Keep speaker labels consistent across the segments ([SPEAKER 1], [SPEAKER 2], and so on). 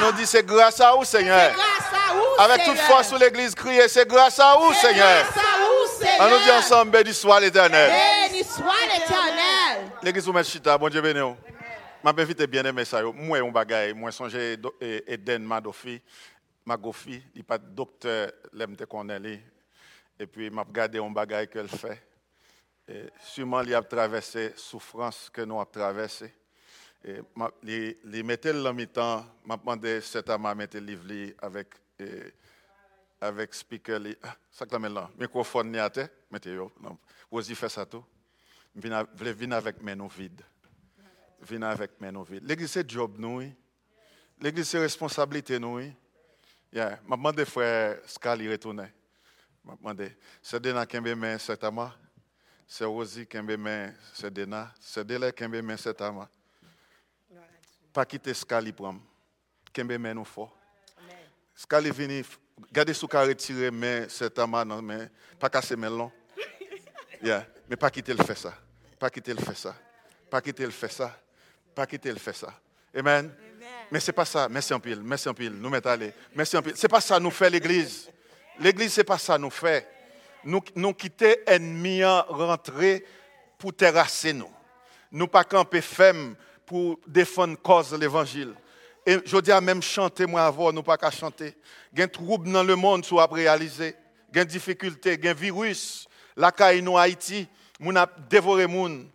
[SPEAKER 1] On nous dit c'est grâce à vous, Seigneur?
[SPEAKER 2] Grâce à vous,
[SPEAKER 1] Avec toute force sous l'église, crier, c'est grâce à vous, Seigneur?
[SPEAKER 2] Grâce à vous, Seigneur?
[SPEAKER 1] On nous dit ensemble, béni soit l'éternel.
[SPEAKER 2] Béni soit l'éternel.
[SPEAKER 1] L'église vous met chita, bon Dieu béni. vous. M'a invité bien aimé ça. yo. Moi, un bagay, moi, songe do- eh, Eden Madofi, Magofi, il pas docteur, l'aime te connaît li. Et puis, m'a regardé un bagay qu'elle fait. Et sûrement, il a traversé souffrance que nous avons traversé. Et m'a- li, li mettait le mi-temps, m'a demandé cet à mettre livre li avec, eh, avec speaker li. Ah, ça que là, là. Microphone ni à terre, mettez yo. Non, vous y faites ça tout. Vle vin avec mes nous. Vine avec mes nous vides. L'église, c'est job, nous. L'église, c'est responsabilité, nous. Yeah. M'a demandé frère Scali retourner. M'a demandé. C'est Dena Kembe men cet ama. C'est Rosie Kembe men c'est Dena. C'est. Pas quitter Scali pram. Kembe men nous fort. Scali vini, gardez sous ka retirer men cet ama non mais pas casser men long. Yeah. Mais pas quitter le fait ça. Pas quitter le fait ça. Pas quitter le fait ça. Pas quitter le fait ça. Amen. Mais c'est pas ça. Merci en pile. Merci en pile. Nous mettons aller. Merci en pile. C'est pas ça nous fait l'église. L'église, c'est pas ça nous fait. Nous, nous quitter ennemis rentrer pour terrasser nous. Nous pas camper ferme pour défendre cause l'évangile. Et je dis à même chanter, moi avant, nous pas qu'à chanter. Il y a un trouble dans le monde, soit à réaliser. Il y a une difficulté, il y a un virus. La caille nous Haïti, nous a dévoré moun.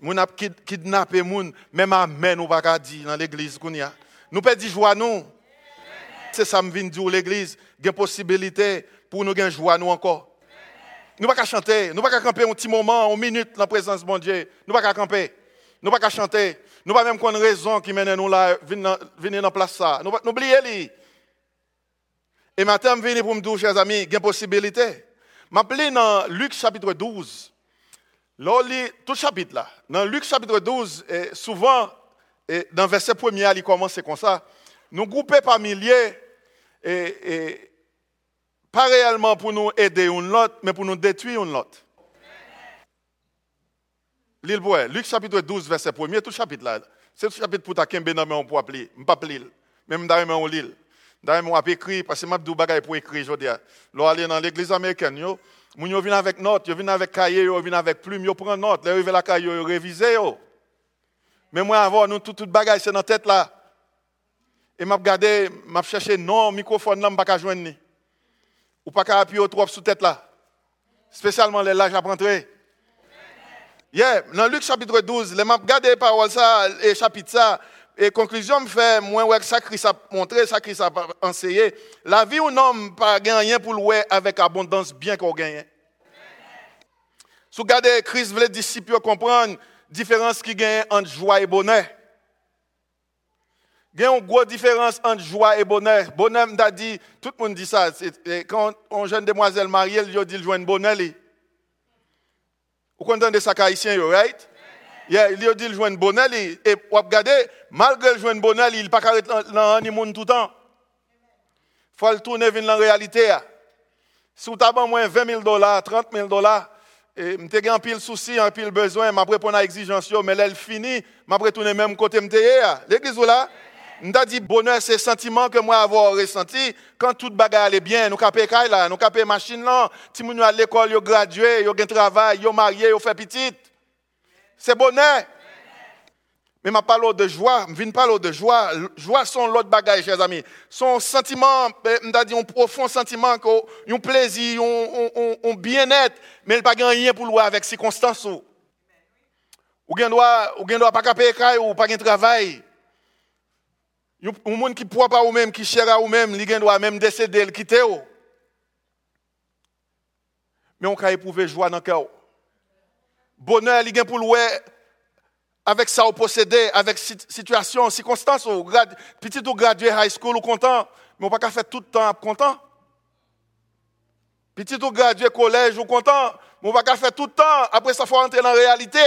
[SPEAKER 1] Moun a kid- kidnappé moun, même amen ou pas dire dans l'église. Nous perdons joie nous. C'est ça me vient dire l'église, il y a possibilité pour nous gagner joie nous encore. Nous pas qu'à chanter, nous pas qu'à camper un petit moment, une minute dans la présence de Dieu. Nous pas qu'à camper. Nous pas qu'à chanter. Nous pas même qu'on raison qui mène nous là venir dans place ça. Nous li. Et maintenant, je viens pour me dire, chers amis, il y a possibilité. Je dans Luc chapitre 12. Là, tout chapitre là. Dans Luc chapitre 12, et souvent, et dans le verset premier, il commence comme ça. Nous groupons par milliers, et, pas réellement pour nous aider une l'autre, mais pour nous détruire une l'autre. L'île Luc chapitre 12, verset 1 tout chapitre là. C'est tout chapitre pour ta kembe nan men pour appeler. Pas appeler. Même dans on l'île. A écrit, parce que je suis bagay pour écrire, je dis. Là, aller dans l'église américaine, yo, moun yo viennent avec notes, yo viennent avec cahier, yo viennent avec plume, yo prennent notes, là, la cahier, yo yo. Mais moi, avant, nous, tout, tout bagay, c'est dans tête là. Et m'a regardé, m'a cherché non, microphone là, m'a pas joindre ni. Ou pas appuyer trop sous tête là. Spécialement les là, j'apprendrai. Yeah, dans Luc chapitre 12, les m'a regardé parole ça, et chapitre ça, et conclusion me fait, moi, ouais, ça Christ a montré, ça Christ a enseigné. La vie ou non, pas gagner pour louer avec abondance bien qu'on gagne. Si vous regardez, Christ voulait disciples comprendre différence qui gagne entre joie et bonheur. Il y a une grosse différence entre joie et bonheur. Bonheur, m'a dit, tout le monde dit ça. Quand une jeune demoiselle mariée, il dit, joue bonheur. li. Vous comprenez ça, haïtien, right? Yeah, il a dit, bonheur. li. Et vous regardez, malgré le joue bonheur, il pas carré dans l'animon tout le temps. Il faut le tourner vers la réalité. Si vous avez moins 20 000 dollars, 30 000 dollars, et je un pile souci, un pile besoin, je répondre à l'exigence, mais là, elle finit, je retourner même côté de L'église là? Je dit bonheur, c'est sentiment que moi avoir ressenti quand toute bagarre allait bien. Nous capé là, nous capé machine là, si nous à l'école, yo gradué, yo gen travail, yo marié, yo fait petite. C'est bonheur. Mais je parle de joie, je viens parler de joie. Joie sont l'autre bagaille, chers amis. Son sentiment, je dit un profond sentiment, un plaisir, un, bien-être, mais il n'y a rien pour louer avec circonstances. Ou gen doit, ou gen doit pas capé ou pas gen travail. Un monde qui ne pourra pas ou même, qui cher à ou même, il doit même décéder, le quitter. Mais on peut éprouver joie dans le cœur. Bonheur, il pour louer avec ça, au posséder, avec sit- situation, circonstance, petit ou gradué high school ou content, mais on pas faire tout le temps content. Petit ou gradué collège ou content, mais on pas faire tout le temps, après ça, faut entrer dans la réalité.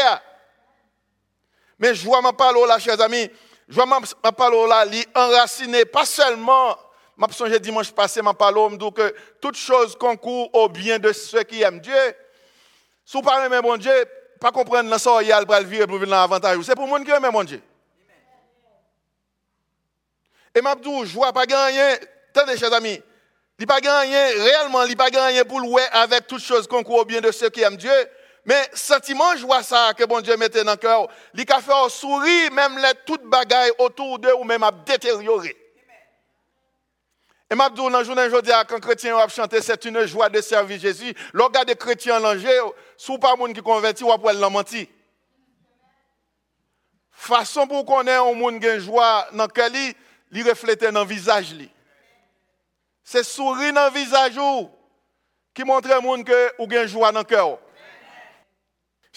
[SPEAKER 1] Mais joie ma parole là, chers amis, joie ma ma parole là, li enraciné, pas seulement, m'a songé dimanche passé, ma parole, me dit que toute chose concourt au bien de ceux qui aiment Dieu. Si vous parlez bon Dieu, pas comprendre dans ça, il y a le bras virer pour venir l'avantage. C'est pour le monde qui aime mon Dieu. Et m'a dit, joie pas gagner. Attendez, chers amis. Il pas gagné, réellement, il pas gagné pour louer avec toutes choses concourent au bien de ceux qui aiment Dieu. Mais sentiment joie ça que bon Dieu mettait dans le cœur, il a fait sourire, même les toutes bagailles autour d'eux ou même à détériorer. Et m'a dit, dans le aujourd'hui, quand chrétien a chanté, c'est une joie de servir Jésus. Le gars des chrétiens l'angé, sous pas monde qui converti, ou après l'a menti. Façon pour qu'on ait un monde qui a joie dans lequel il reflète dans le visage. C'est sourire dans le visage ou, qui montre au monde que vous avez joie dans le cœur.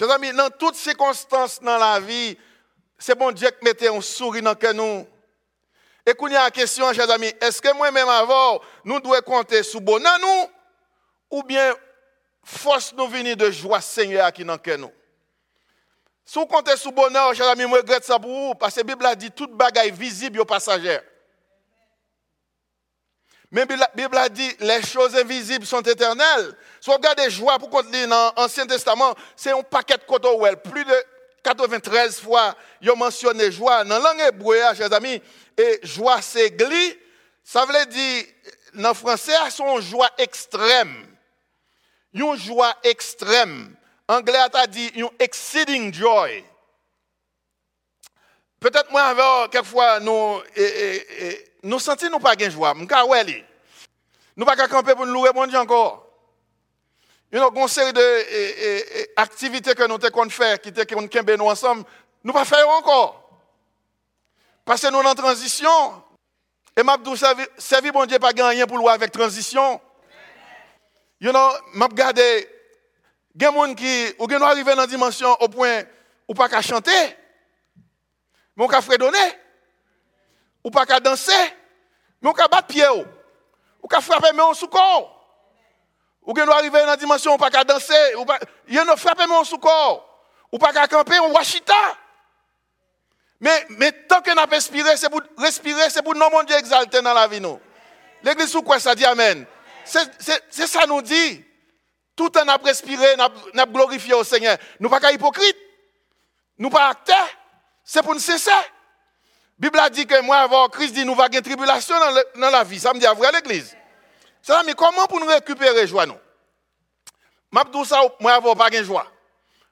[SPEAKER 1] Chers amis, dans toutes circonstances dans la vie, c'est bon Dieu qui mette un sourire dans nous. Et qu'on y a une question, chers amis, est-ce que moi-même avant, nous devons compter sur bonheur nous, ou bien force nous venir de joie Seigneur qui dans cœur nous? Si vous comptez sur bonheur, chers amis, je regrette ça pour vous, parce que la Bible a dit toute bagaille visible aux passagères. Mais la Bible a dit les choses invisibles sont éternelles. Si vous regardez joie, pour qu'on dans l'Ancien Testament, c'est un paquet de côté Plus de 93 fois, il a mentionné joie. Dans la langue hébreu, chers amis, et joie c'est gli. Ça veut dire, dans le français, c'est une joie extrême. Une joie extrême. Anglais a dit une exceeding joy. Peut-être moi, quelquefois, nous, et, et, nous sentons nous pas de joie. Nous ne pas camper pour nous louer mon Dieu encore. Il y une série d'activités que nous avons fait, qui étaient qu'on nous ensemble, nous pas faire encore. Parce que nous sommes en transition. Et m'a servir bon Dieu pas gagner pour louer avec transition. You know, m'a des gens qui, arriver dans la dimension au point où pas qu'à chanter, mais on peut fredonner, ou pas qu'à danser, mais on peut battre pied. Ou peut frapper mais on sous corps. Ou peut arriver dans la dimension, ou pas qu'à danser, ou il y a frapper mais on sous corps. Ou pas qu'à camper, on washita. Mais, mais tant qu'on a respiré, c'est pour respirer, c'est pour non mon Dieu exalter dans la vie nous. L'église sous quoi ça dit Amen? C'est ça nous dit. Tout en a respiré, n'a glorifié au Seigneur. Nous pas hypocrite. Nous pas acteurs. C'est pour nous cesser. La Bible a dit que moi, avant Christ, dit nous va une tribulation dans, la vie. Ça me dit à vrai l'église. C'est mais comment pour nous récupérer joie nous? Je ça, moi, avant pas de joie.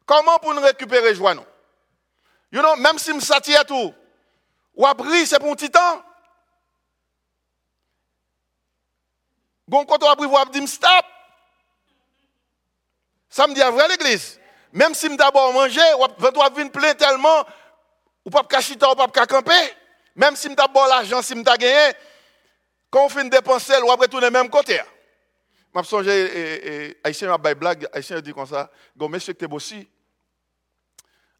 [SPEAKER 1] Comment pour nous récupérer joie nous? You know, même si je à tout, ou abri, c'est pour un petit temps. Quand on a vous dit stop. Ça me dit à vrai l'église. Même si je d'abord manger, vous venir plein tellement, ou pas cacher ou pas camper. Même si je d'abord l'argent, si je gagné, quand on fait une dépense, on va retourner même côté. Je me souviens, Haïtien m'a blague, Haïtien dit comme ça, go monsieur que tu aussi.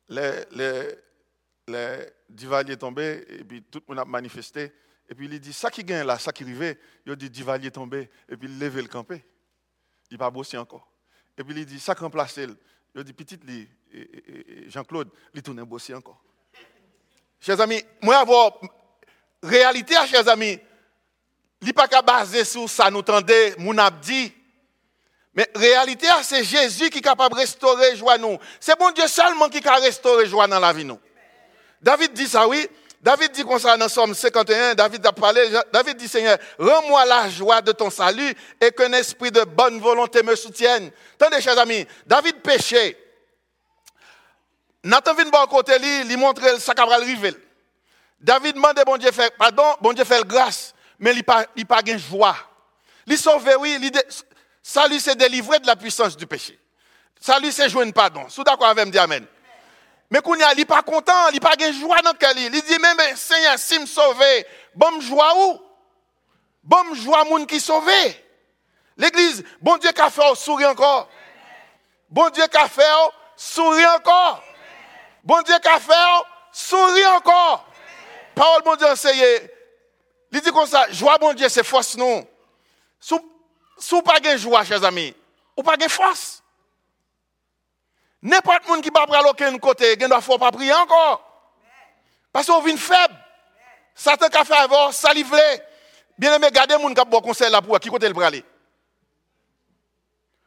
[SPEAKER 1] Les, les, les divaliers tombés, et puis tout le monde a manifesté. Et puis il dit, ça qui gagne là, ça qui arrive, il dit divalier tombé, et puis il lève le campé. Il va bosser encore. Et puis il dit, ça remplace. Il dit, petite, Jean-Claude, il tourne bosser encore. Chers amis, moi avoir réalité, chers amis, n'est pas qu'à baser sur ça, nous tendez, mon dit. Mais réalité, c'est Jésus qui est capable de restaurer joie nous. C'est bon Dieu seulement qui peut restaurer joie dans la vie nous. David dit ça, oui. David dit comme ça dans Somme 51, David a parlé, David dit Seigneur, rends-moi la joie de ton salut et qu'un esprit de bonne volonté me soutienne. Attendez, chers amis, David péchait. Nathan vient de côté lui, lui montre sa cabral rivel. David demande bon Dieu faire pardon, bon Dieu fait grâce, mais il pas il pas gain joie. Il sauve oui, il salut c'est délivré de la puissance du péché. Salut c'est jouer pardon. Sous d'accord avec me amen. Mais qu'on il pas content, il pas gain joie dans quel il dit même Seigneur, si me sauver, bon joie où? Bon joie moun qui sauvé. L'église, bon Dieu qu'a fait sourire encore. Bon Dieu qu'a fait sourire encore. Bon Dieu qu'a fait, souris encore. Parole bon Dieu enseigne. Il dit comme ça, joie bon Dieu, c'est force non. Sous, sous pas de joie, chers amis, ou pas de force. N'importe qui qui va prendre côté, il ne faut pas prier encore. Parce qu'on vient faible. Satan a fait avant, salivé. Bien aimé, gardez les gens qui ont conseil là pour qui côté le aller.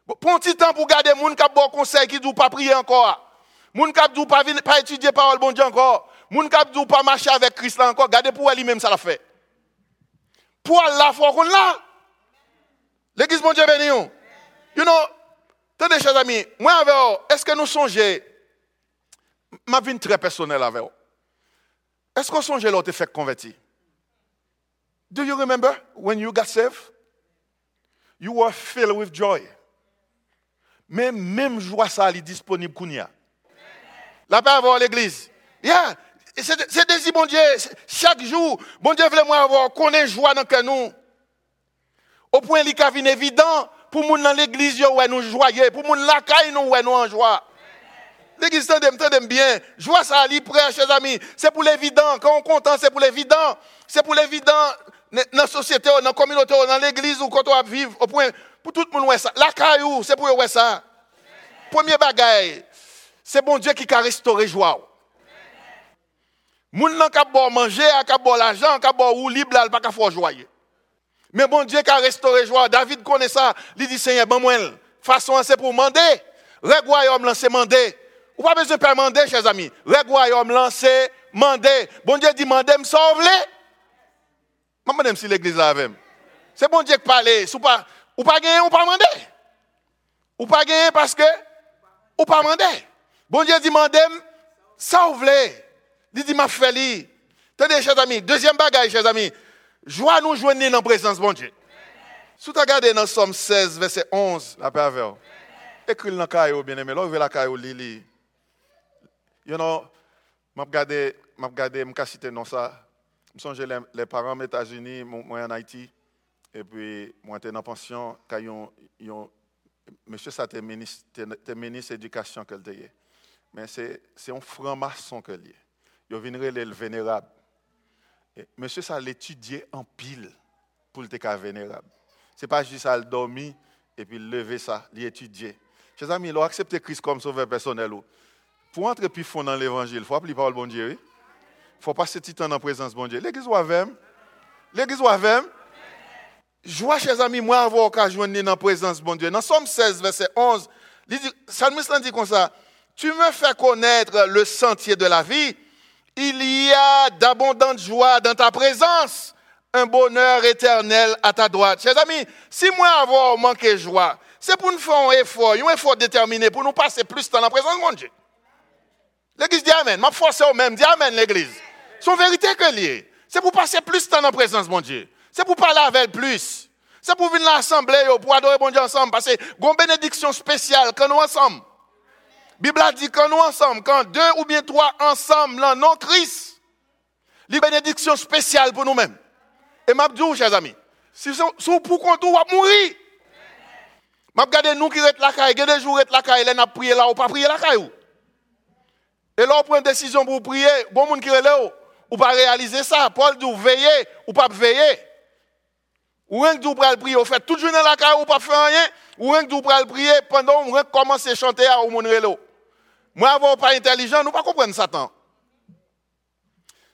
[SPEAKER 1] Pour un petit temps pour garder les gens qui ont conseil qui ne pas prier encore. Moun kap dou pas pas étudier parole bon Dieu encore. Moun kap dou pas marcher avec Christ là encore. Gardez pour lui même ça l'a fait. pour Allah, faut qu'on là. L'église, bon Dieu béni. nous. You know, tenez, chers amis, moi avec est-ce que nous songeons, ma vie très personnelle avec est-ce qu'on songe l'autre fait converti? Do you remember when you got saved? You were filled with joy. Mais même joie ça, elle est disponible kounia. La paix avoir l'église. Yeah. C'est désir, bon Dieu. Chaque jour, bon Dieu voulait moi avoir qu'on ait joie dans nous. Au point, il est évident pour moun dans l'église, nous joyeux. Pour moun la caille, nous, nous en joie. L'église, tendez, tendez bien. Joie ça, li prêt, chers amis. C'est pour l'évident. Quand on est content, c'est pour l'évident. C'est pour l'évident dans la société, dans la communauté, dans l'église ou quand on vivre. Au point, pour tout le monde, ça. La caillou, c'est pour eux, ça. Premier bagaille, c'est bon Dieu qui a restauré joie. Moun nan ka bon manger, ka l'argent, ka bon ou libre, là, pas ka faut joyer. Mais bon Dieu qui a restauré joie. David connaît ça. Il dit Seigneur, bon moi, façon c'est pour demander. Règle royaume là, c'est demander. Ou pas besoin de demander, chers amis. Règle royaume là, c'est demander. Bon Dieu dit demander, me sauve Je me si l'église là avec. C'est bon Dieu qui parle. Ou pas, gagner, ou pas demander. Ou pas gagner parce que, ou pas demander. Bon Dieu dit demander, sauve Il dit m'a fait li. Tenez, chers amis, deuxième bagaille, chers amis. Joie nous joindre dans la présence bon Dieu. Si tu regardes dans Somme 16, verset 11, la paix avec vous. Écris dans le caillou, bien aimé. Là, ouvre la caillou, Lili. You know, m'a regardé, m'a regardé, m'a cité non ça. Je songe les, les parents aux États-Unis, moi en Haïti. Et puis, moi, j'étais en pension, quand ils ont- monsieur, ça, était ministre, était ministre d'éducation que était. Mais c'est un franc-maçon que lié. Il viendrait le vénérable. Monsieur, ça l'étudier en pile pour le vénérable. Ce n'est pas juste à le dormir et puis lever ça, l'étudier. Chers amis, il a accepté Christ comme sauveur personnel. ou. Pour entrer dans l'évangile, il faut appeler parole bon Dieu. Il faut passer du temps dans la présence de bon Dieu. L'église ou avec L'église Joie, chers amis, moi, avoir occasion de dans la présence de bon Dieu. Dans Somme 16, verset 11, il dit, Salmiste dit comme ça Tu me fais connaître le sentier de la vie. Il y a d'abondantes joies dans ta présence, un bonheur éternel à ta droite. Chers amis, si moi avoir manqué joie, c'est pour nous faire un effort, un effort déterminé pour nous passer plus de temps la présence de mon Dieu. L'église dit Amen. Ma force au même. Dis Amen, l'église. Son vérité que lié. C'est pour passer plus de temps la présence mon Dieu. C'est pour parler avec plus. C'est pour venir à l'assemblée, pour adorer mon Dieu ensemble. Parce que, une bénédiction spéciale quand nous ensemble. Bible a dit quand nous ensemble, quand deux ou bien trois ensemble, là, non Christ, les bénédictions spéciales pour nous-mêmes. Et m'a dit, chers amis, si c'est pour qu'on tout va mourir, m'a regardé nous qui sommes la caille, des jours qui la caille, là, prié là, ou pas prié la caille. ou? Et là, on prend une décision pour prier, bon monde qui là, ou? Pas réaliser ça. Paul dit, veiller ou pas veiller. Ou rien que vous prier, vous faites toute journée la caille, ou pas faire rien. Ou rien que vous prier pendant que vous commencez à chanter à mon relo. Moi, avant pas intelligent, nous pas comprendre Satan.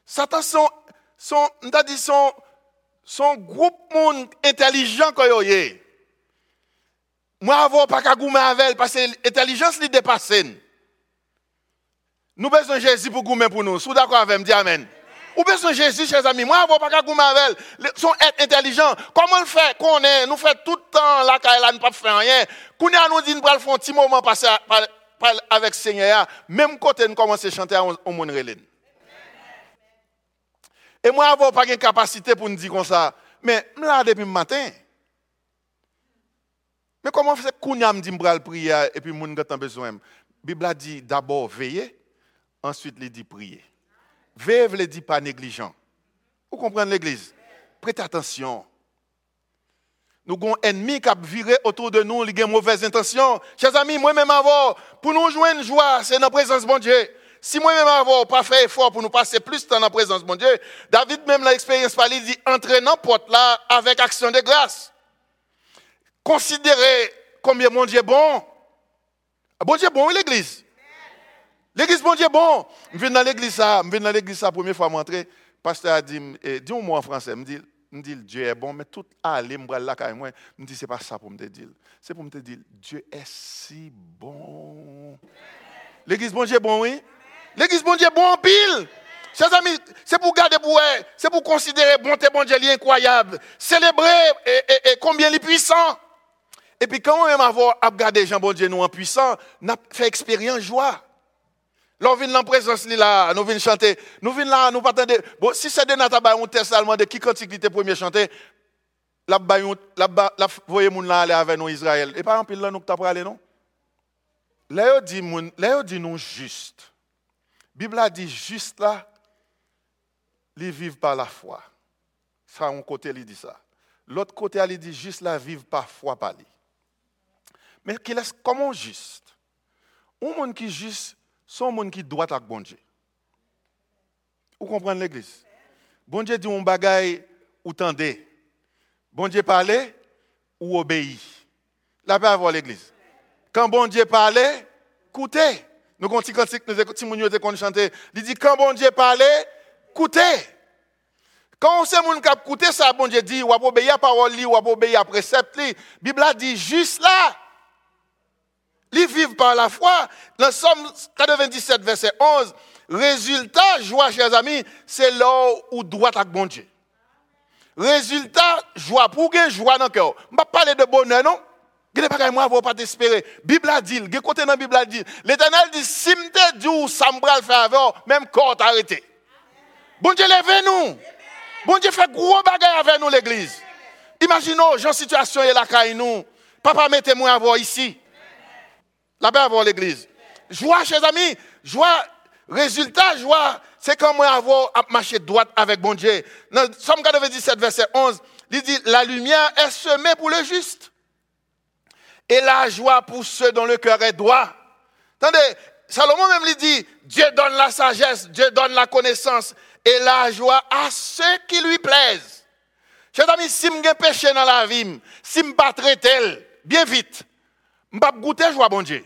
[SPEAKER 1] Satan son, son, on dit son, son groupe monde intelligent il est. Moi, avant pas qu'à goumer avec parce que l'intelligence lui dépasse. Nous besoin de Jésus pour goumer pour nous. Êtes d'accord avec moi, dis Amen. Ou besoin Jésus, chers amis. Moi, avant pas qu'à goumer avec elle, le- son être intelligent. Comment le fait qu'on est, nous fait tout le temps la caille là, nous pas faire rien. Qu'on nous dit, nous allons faire un petit moment passer avec le Seigneur. Même côté, nous commençons à chanter monde relève. Et moi, avant pas de capacité pour nous dire comme ça. Mais, là, depuis le matin. Mais comment fait qu'on a dit que je prier et puis moun a besoin La Bible dit d'abord veiller, ensuite il dit prier. Veiller veut dire pas négligent. Vous comprenez l'église? Prêtez attention. Nous avons un ennemi qui a viré autour de nous, qui a mauvaise intention. Chers amis, moi-même avoir, pour nous joindre joie, c'est dans la présence de mon Dieu. Si moi-même avoir pas fait effort pour nous passer plus de temps dans la présence de mon Dieu, David même l'expérience par lui dit, entrez dans la porte là avec action de grâce. Considérez combien mon Dieu est bon. Bon Dieu est bon, l'église. L'église, bon Dieu est bon. Je viens dans l'église, je viens dans l'église, la première fois, je Le pasteur a dit, eh, dis-moi en français, me dit, me dit, Dieu est bon, mais tout aller, me là, quand moi, me dit, c'est pas ça pour me dire. C'est pour me dire, Dieu est si bon. L'église, bon Dieu est bon, oui? L'église, bon Dieu est bon en pile. chers amis, c'est pour garder pour c'est pour considérer bonté, bon Dieu, incroyable. Célébrer et, et- et combien il est puissant. Et puis quand on aime avoir à regarder Jean bon Dieu nous en puissant, on a fait expérience joie. Là, on vient dans la présence là, nous venons chanter. Nous venons là, nous pas. Bon, si c'est de notre bail, on teste allemand de qui cantique était premier chanter, la la voyez moun là aller avec nous Israël. Et pas en pile là nous t'a aller non? Là, dit moun, là, dit nous juste. Bible a dit juste là, ils vivent par la foi. Ça, un côté, il dit ça. L'autre côté, il dit juste là, vivent par foi par lui. Mais qui laisse comment juste? Un monde qui juste, un monde qui doit avec bon Dieu. Vous comprenez l'église? Bon Dieu dit un bagaille ou tendez. Bon Dieu parlait ou obéit. La paix avoir l'église. Quand bon Dieu parlait, écoutez. Nous avons un petit nous avons. Il dit, quand bon Dieu parlait, écoutez. Quand on sait moun kap écouter ça, bon Dieu dit, ou obéir à parole ou obéir à précepte li. Bible dit juste là. Ils vivent par la foi. Dans Somme 97, verset 11, résultat, joie, chers amis, c'est là où droit avec bon Dieu. Résultat, joie. Pour que joie dans le cœur. Je ne parler de bonheur, non? Je ne pas moi, pas t'espérer. Bible a dit, il côté dans la Bible a dit, l'éternel dit, si je dit ou ça me bral faire avec, même corps arrêté. Bon Dieu, levez-nous. Bon Dieu fait gros bagaille avec nous, l'église. Imaginons, Jean situation est la caille nous. Papa, mettez-moi à voir ici. La paix avoir l'église. Joie, chers amis, joie, résultat, joie, c'est moi avoir à marcher droite avec bon Dieu. Dans Somme 97, verset 11, il dit, la lumière est semée pour le juste. Et la joie pour ceux dont le cœur est droit. Attendez, Salomon même lui dit, Dieu donne la sagesse, Dieu donne la connaissance et la joie à ceux qui lui plaisent. Chers amis, si je péché dans la vie, si je pas traiter, bien vite, je vais goûter joie, bon Dieu.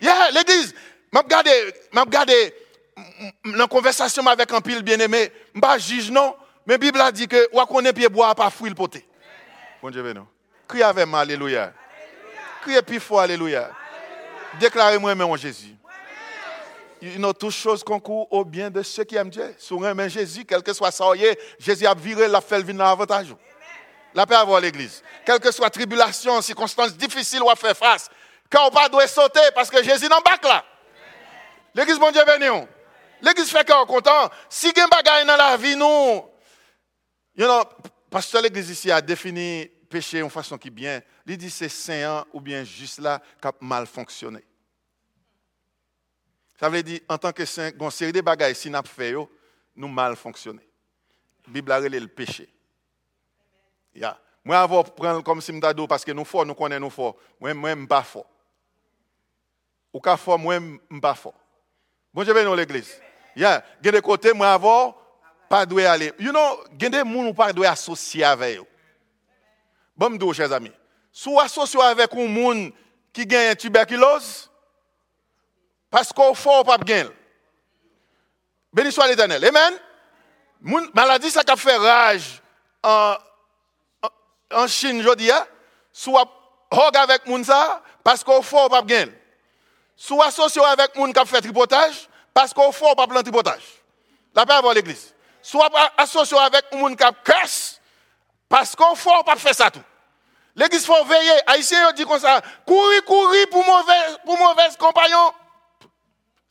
[SPEAKER 1] Yeah, l'église, je regarde, dans la conversation avec un pile bien-aimé, je ne pas juge non, mais la Bible a dit que, ou qu'on est pied bois, pas fouille le poté. Bon Dieu, béni. Criez avec moi, alléluia. Criez plus fort, alléluia. Déclarez-moi, mais en Jésus. Il y a toutes choses concourent au bien de ceux qui aiment Dieu. Sur un Jésus, quel que soit ça, Jésus a viré la fait venir avantage. La paix avoir l'église. Quelle que soit tribulation, circonstances difficiles ou à faire face, quand on pas doit sauter parce que Jésus n'en bac là. L'église, bon Dieu béni. L'église fait qu'on content. Si il bagaille dans la vie, nous, you know, pasteur l'église ici a défini péché en façon qui bien. Il dit c'est saint ou bien juste là qui a mal fonctionné. Ça veut dire, en tant que saint, une série de bagailles, si nous fait, nous mal fonctionné. La Bible a le péché. Yeah. Mwen avon pren l kom si mta do, paske nou fo, nou konen nou fo. Mwen mwen mba fo. Ou ka fo, mwen mba fo. Bon jebe nou l eglise. Ya, yeah. gen de kote mwen avon, pa dwe ale. You know, gen de moun ou pa dwe asosye ave yo. Bon mdo, chèz ami. Sou asosye avek ou moun ki gen tuberkulose, paske ou fo ou pap gen l. Beni sou al etanel. Amen? Moun, maladi sa kap fe raj an... Euh, en, Chine, je dis, hein? soit hog avec moun ça, parce qu'au fort, pas gain. Soit associé avec moun qui fait tripotage, parce qu'au fort, pas plan tripotage. La paix avant l'église. Soit associé avec moun qui curse, parce qu'au fort, pas fait ça tout. L'église faut veiller. Haïtien dit comme ça, courir, courir pour mauvais, pour mauvais compagnon.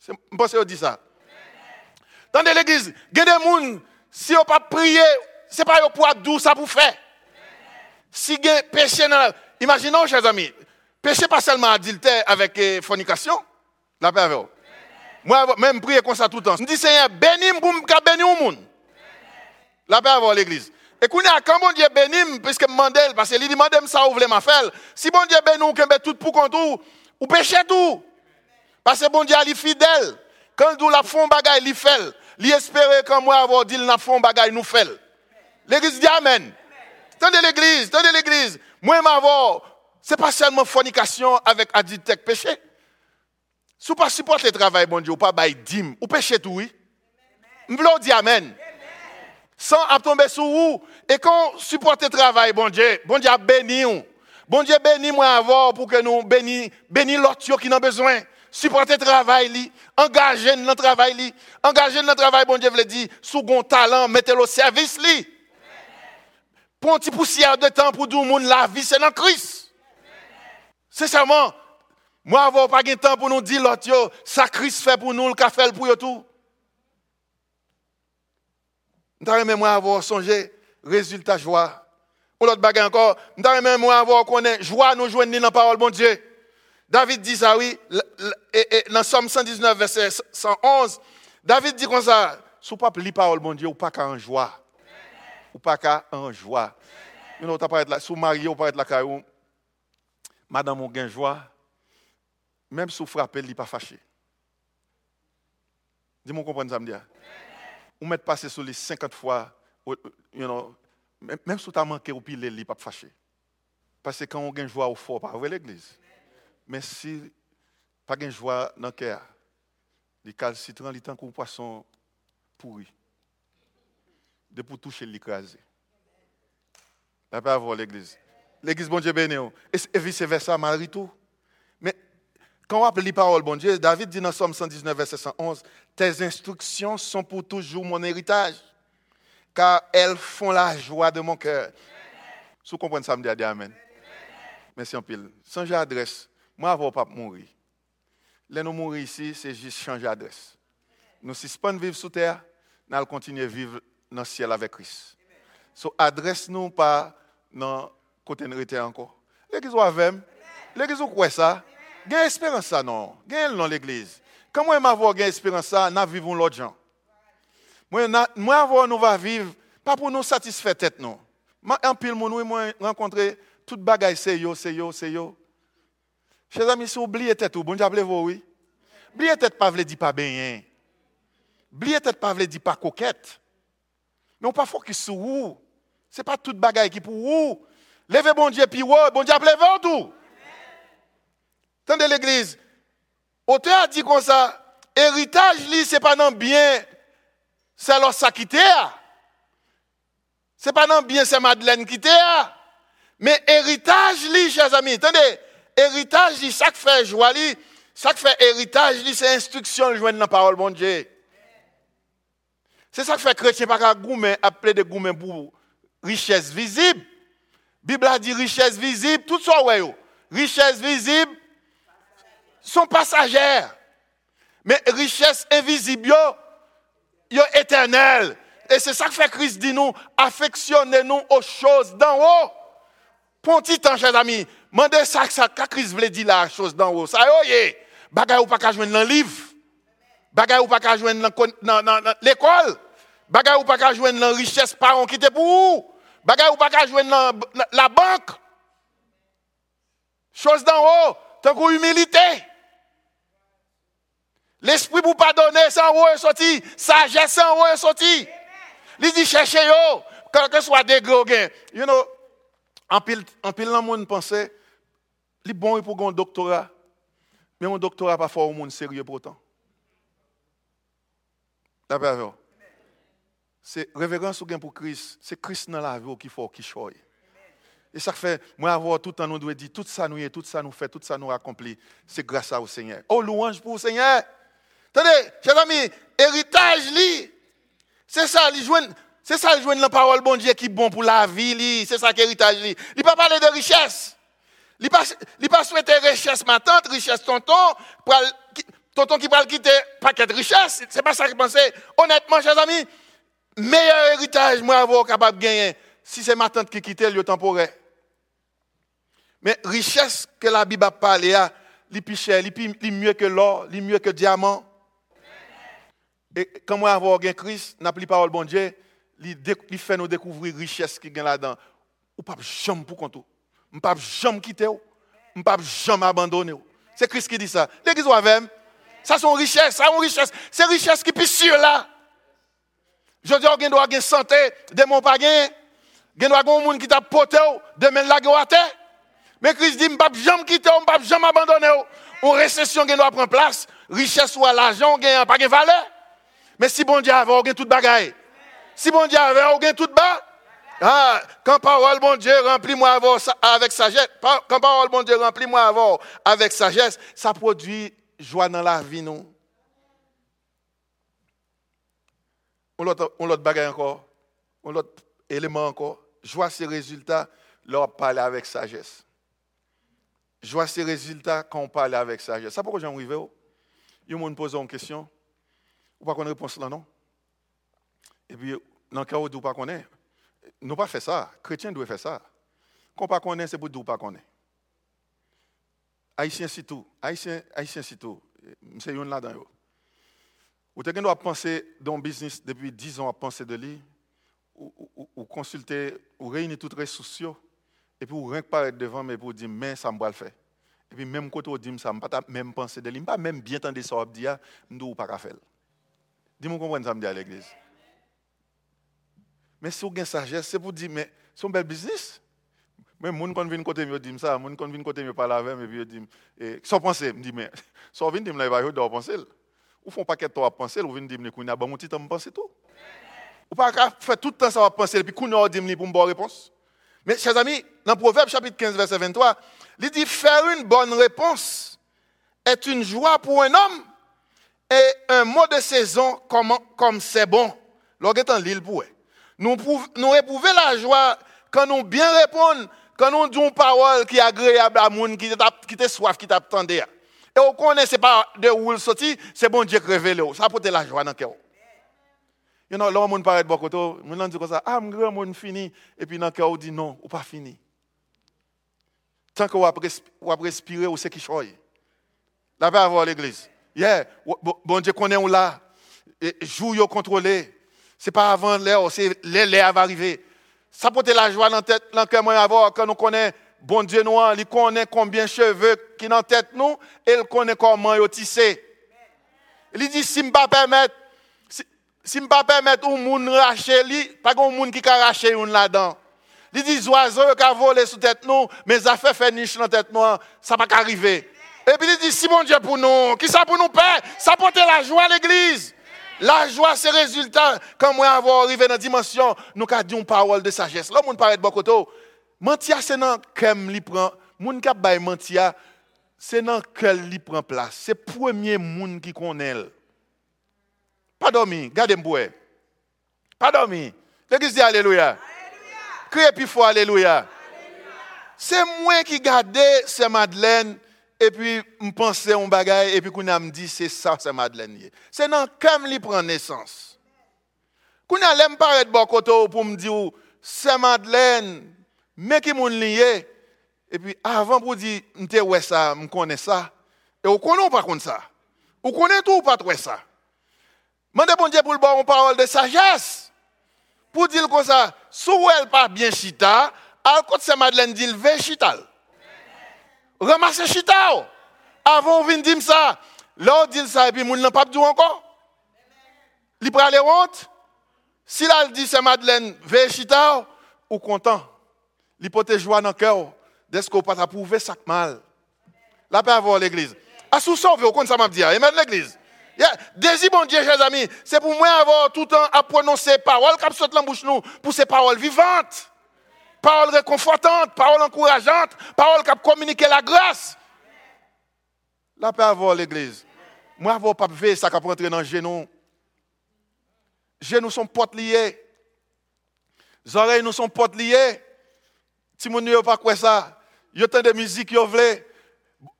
[SPEAKER 1] Je pense que dit ça. Dans l'église, a des gens, si on pas prier, ce n'est pas pour abdou ça pour faire. Si il péché dans Imaginons, chers amis, péché pas seulement adultère avec eh, fornication, la paix avec vous. Moi, même prier comme ça tout le temps. Je dis, Seigneur, bénis pour me au monde. La paix avec l'église. Et quand bon Dieu bénit, puisque je demande, parce que lui demande ça, vous voulez faire. Si bon Dieu bénit, vous avez tout pour contre vous, vous péchez tout. Parce que bon Dieu est fidèle. Quand nous la font bagaille, il fait. Il espère quand moi avoir dit la font bagaille, nous fait. L'église dit Amen. Tendez l'église, tendez l'église. Moi, m'avoir, c'est pas seulement fornication avec addict péché. Si vous pas supporter le travail, bon Dieu, ou pas bail dîme, ou péché tout, oui. M'vlo dit Amen. Sans tomber sur vous. Et quand supporter le travail, bon Dieu, bon Dieu a béni. Bon Dieu béni moi avoir pour que nous béni, béni l'autre qui n'a besoin. supporter le travail, li, engager dans le travail, li, engager dans le travail, bon Dieu veut dire, sous bon talent, mettez-le au service, li. Pour un petit poussière de temps pour tout le monde, la vie, c'est dans Christ. Seulement, moi, avoir pas de temps pour nous dire, l'autre, ça Christ fait pour nous, le café pour yo tout. M'ta même moi avoir songé résultat joie. Ou l'autre bagage encore, m'ta même moi avoir connaît joie nous joindre dans la parole bon Dieu. David dit ça oui dans Somme 119 verset 111, David dit comme ça, sous pas li parole bon Dieu ou pas qu'en joie. Ou pas qu'en joie. You know, t'as là sous marié ou être là caillou. Madame ou gain joie. Même sous frappé, il pas fâché. Dis-moi comprendre ça me dire ou mettre passer sur les 50 fois, you know, même si tu as manqué ou pile, il pas fâché. Parce que quand on a joie au fort, pas l'église. Mais si pas de joie dans le cœur, les calcitrants, les temps qu'on poisson pourri. De pour toucher l'écraser. Pas avoir l'église. L'église, bon Dieu béni. Et vice-versa, malgré tout. Mais quand on appelle les paroles, bon Dieu, David dit dans Somme 119, verset 111, Tes instructions sont pour toujours mon héritage, car elles font la joie de mon cœur. Si vous comprenez ça, me dit Amen. Merci en pile. Changer d'adresse. Moi, avant pas mourir. Là, nous mourir ici, c'est juste changer d'adresse. Nous, pas vivre sous terre, nous allons continuer à vivre dans le ciel avec Christ. So, adresse-nous pas dans le côté de encore. L'église ou avec, l'église ou quoi ça? Gain espérance ça non? Gain dans l'église. Comment moi avoir gain espérance ça, nous vivons l'autre gens. Moi moi avoir nous va vivre pas pour nous satisfaire tête non. En pile mon moi rencontrer toute bagaille c'est yo, c'est yo, c'est yo. Chers amis, si vous oubliez tête ou bon Dieu vous oui. Oubliez tête pas veut dire pas bien. Oubliez tête pas veut dire pas coquette. Mais on pas focus sur vous. C'est pas toute bagaille qui pour vous. Levez bon Dieu puis bon Dieu levez tout. Tendez l'église. Auteur a dit comme ça, héritage, ce c'est pas non bien, c'est alors ça qui C'est pas non bien, c'est Madeleine qui Mais héritage, li, chers amis, attendez, héritage, li, ça qui fait joie, li, ça qui fait héritage, li, c'est instruction, joindre dans la parole, bon Dieu. C'est ça qui fait chrétien, pas qu'à appeler de goumen pour richesse visible. Bible a dit richesse visible, tout ça, ouais, richesse visible, sont passagères. Mais richesse invisible, yo, éternelle. Et c'est ça que fait Christ dit nous, affectionnez-nous aux choses d'en haut. Petit temps, chers amis, demandez ça que ça, Christ voulait dire la chose d'en haut. Ça y est, bagay ou pas qu'à dans le livre. Bagay ou pas qu'à dans l'école. Bagay ou pas qu'à jouer dans richesse parents qui était pour vous. Bagay ou pas qu'à dans la banque. Chose d'en haut, tant que humilité. L'esprit pour pardonner, sans haut est sorti. Sagesse sans haut est sorti. Il dit cherchez yo, quel que soit degré You know, en pile, pile, le monde pensait, il bon pour un doctorat, mais un doctorat pas fort au monde sérieux pourtant. D'accord? C'est révérence ou pour Christ. C'est Christ dans la vie qui faut qui choye. Et ça fait, moi avoir tout le temps, nous devons dire, tout ça nous est, tout ça nous fait, tout ça nous accomplit. C'est grâce au Seigneur. Oh, louange pour le Seigneur. Attendez, chers amis, héritage, c'est ça, c'est ça, joindre la parole bon Dieu qui est bon pour la vie, c'est ça qu'héritage, il ne pas parler de richesse. Il ne pas souhaiter richesse ma tante, richesse tonton, tonton qui va quitter paquet de richesse. C'est pas ça qu'il pensait. Honnêtement, chers amis, meilleur héritage, moi, avoir capable de gagner, si c'est ma tante qui quitte le temporaire. Mais richesse que la Bible a parlé, il plus cher, il mieux que l'or, il mieux que le diamant. Et quand moi avoir un Christ, n'a plus parole bon Dieu, il fait nous découvrir richesse qui est là-dedans. Ou pas jamais pour compte. On pas jamais quitter On pas jamais abandonner. C'est Christ qui dit ça. L'église avec ça sont richesse, ça une richesse. C'est richesse qui est sûr là. Je dis, on doit avoir santé, demain pas gain. On doit avoir un monde qui t'a poté, demain la terre. Mais Christ dit, on ne pas jamais quitter, on ne pas jamais abandonner. Une récession qui doit prendre place, richesse ou l'argent, on pas de valeur. Mais si bon Dieu avait, on tout bagaille. Si bon Dieu avait, on tout bas. Ah, quand parole bon Dieu remplis-moi avec sagesse, quand parole bon Dieu remplis-moi avec sagesse, ça produit joie dans la vie, nous. On l'autre on bagaille encore, on l'autre élément encore. Joie ses résultats, leur parler avec sagesse. Joie ses résultats quand on parle avec sagesse. Ça pourquoi j'en arrive Il y a une question. Ou pas qu'on réponse là, non? Et puis, dans le cas où vous ne pas connaître, nous pas fait ça. Chrétiens doivent faire ça. Quand on pas connaît, c'est pour nous pas connaître. Haïtiens c'est tout. Haïtiens, Haïtiens c'est tout. C'est une là-dedans. Vous avez penser dans le business depuis 10 ans à penser de lui, ou, ou, ou consulter, ou réunir toutes les ressources, et puis vous rien paraître devant, mais pour dire, mais ça me va le faire. Et puis même quand vous dites ça, je pas même penser de lui, pas même bien entendre ça, je je ne pas faire. Dis-moi comprendre ça me dit à l'église? Mais si vous avez sagesse, c'est pour dire, mais c'est un bel business. Mais les gens qui viennent côté me disent ça, les gens qui viennent côté me parler avec et puis ils disent, sans penser, me dit, mais, sans venir dire, là, il va penser. Ou font pas qu'être à penser, ou viennent dire, mais qu'on a bon petit temps penser tout. Ou pas faire tout le temps ça va penser, et puis qu'on a dit pour une bonne réponse. Mais, chers amis, dans Proverbe chapitre 15, verset 23, il dit, faire une bonne réponse est une joie pour un homme et un mot de saison comme c'est bon. Lorsqu'on l'île pour nous, nous éprouvons la joie quand nous bien répondons, quand nous disons une parole qui est agréable à monde qui qui soif, qui t'attendait. Et on connaît, ce n'est pas de où il sorti, c'est bon Dieu qui révèle. Ça apporte la joie dans le cœur. You know, là, on parle de beaucoup, on dit comme ça, ah, mon grand fini, et puis dans le cœur, on dit non, ou pas fini. Tant que vous respirer, vous c'est qui choye. Là, va avoir l'église. Yeah, bon Dieu connaît on là. Joue, contrôlé. Ce n'est pas avant l'air, c'est l'air va arriver. Ça peut la joie dans la tête, dans le avoir, quand nous connaissons bon Dieu noir, il connaît combien de cheveux qui dans la tête nous, et il connaît comment il tissé. Il dit, si je ne pas permettre, si, je ne permettre un monde racher, pas un monde qui a raché là-dedans. Il dit, les oiseaux qui ont volé sous tête nous, mais affaires fait niche dans tête nous, ça ne va pas arriver. Et puis il dit, si mon Dieu pour nous, qui ça pour nous paix, ça porte la joie à l'église. La joie, c'est résultat. Quand moi avoir arrivé dans la dimension, nous avons dit une parole de sagesse. Là, on parle de beaucoup. Mentia, c'est dans quel li prend. Moun qui bay mentia, c'est dans quel li prend place. C'est le premier moun qui connaît. Pas dormi, gardez-moi. Pas dormi. L'église dit Alléluia? Criez plus fort Alléluia. C'est moi qui gardais ces Madeleine et puis je pensais un bagage, et puis qu'on me dit, c'est ça, c'est Madeleine. C'est dans comme il prend naissance. Qu'on a l'aime paraître bon côté pour me dire, c'est Madeleine, mais qui m'ont lié. Et puis avant pour dire, je ouais ça, je connais ça. Et on connaît pas contre ça? On connaît tout ou pas trop ça? Mandez bon Dieu pour le bon une parole de sagesse. Pour dire comme ça, si elle pas bien chita, alors quand c'est Madeleine dit, le chita ramassez chita. Avant, de dire ça. Là, on dit ça, et puis, moun n'a pas dit encore. Il prend les honte. Si là, dit c'est Madeleine, veille chita, ou content. Il peut joie dans le cœur. Dès qu'on pas prouver ça mal. Là, peut avoir l'église. À sous sauver, au compte ça m'a dit. Amen l'église. Yeah. Bon Dieu, chers amis, c'est pour moi avoir tout le temps à prononcer paroles qui sortent la bouche nous, pour ces paroles vivantes parole réconfortante, parole encourageante, parole qui a la grâce. La paix avoir l'église. Moi, je pas faire ça qui rentrer dans le genou. Genoux sont potes liés. Les oreilles nous sont potes liées. Si vous ne pas quoi ça, il y a tant de musique qui veulent.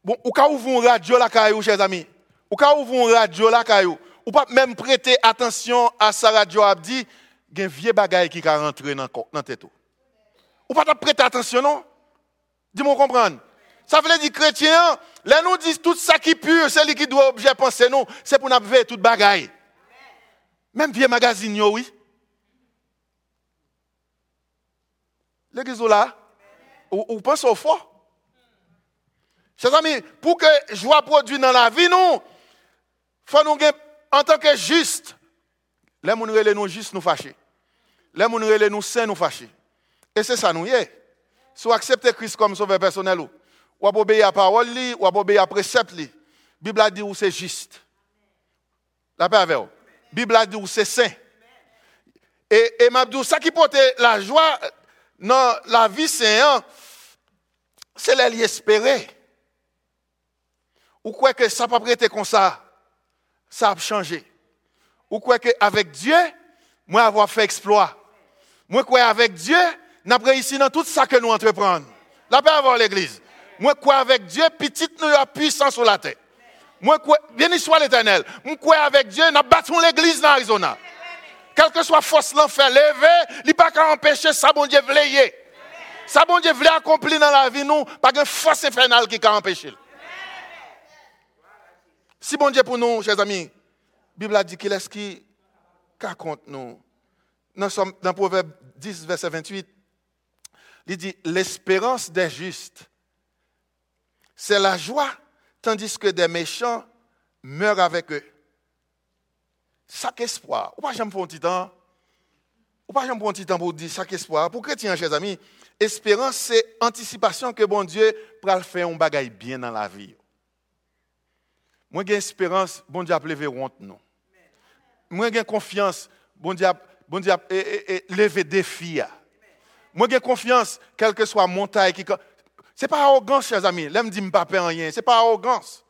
[SPEAKER 1] Bon, ou quand vous une radio la caillou, chers amis. Ou quand vous une radio la caillou. Ou pas même prêter attention à sa radio abdi, il y a un vieux bagage qui est rentré dans la tête. Ou pas prêter attention, non? Dis-moi comprendre. Ça veut dire chrétien, là nous disent tout ça qui pur, c'est lui qui doit objet penser nous, c'est pour nous faire toute bagaille. Même vieux magazine, oui. L'église là, ou, pense au fort. Chers amis, pour que joie produise dans la vie, nous, faut nous en tant que juste, les gens nous juste nous fâcher. Les gens nous saints nous fâcher. Et c'est ça nous y est. Si vous acceptez Christ comme sauveur personnel, ou vous obéissez à la parole, ou vous obéissez à précepte, la Bible a dit où c'est juste. La paix avec vous. La Bible a dit où c'est saint. Et, et m'a dit, ça qui porte la joie dans la vie sainte, c'est l'espérer. Ou quoi que ça pas prêté comme ça, ça a changé. Ou quoi que avec Dieu, moi avoir fait exploit. Moi quoi avec Dieu, n'a réussi dans tout ça que nous entreprenons. La paix avoir l'église. Moi quoi avec Dieu, petite nous a puissance sur la terre. Moi quoi, bien soit l'éternel. Moi quoi avec Dieu, n'a battu l'église dans Arizona. Quelle que soit force l'enfer levé, il n'y a pas qu'à empêcher ça bon Dieu vleiller. Ça bon Dieu voulait accomplir dans la vie nous, pas une force infernale qui a empêché. Si bon Dieu pour nous, chers amis, la Bible a dit qu'il est ce qui raconte nous. Dans, dans Proverbe 10, verset 28, il dit L'espérance des justes, c'est la joie, tandis que des méchants meurent avec eux. Chaque espoir, ou pas j'aime pour un petit temps, ou pas j'aime pour un petit temps pour dire chaque espoir? Pour chrétiens, chers amis, espérance, c'est anticipation que bon Dieu pourra faire un bagage bien dans la vie. Moi, j'ai bon Dieu a levé honte nous. Moi, j'ai confiance, bon Dieu a, bon Dieu défi. Moi, j'ai confiance, quelle que soit montagne qui. Ce n'est pas arrogance, chers amis. Là, me dit, pas rien. Ce n'est pas arrogance.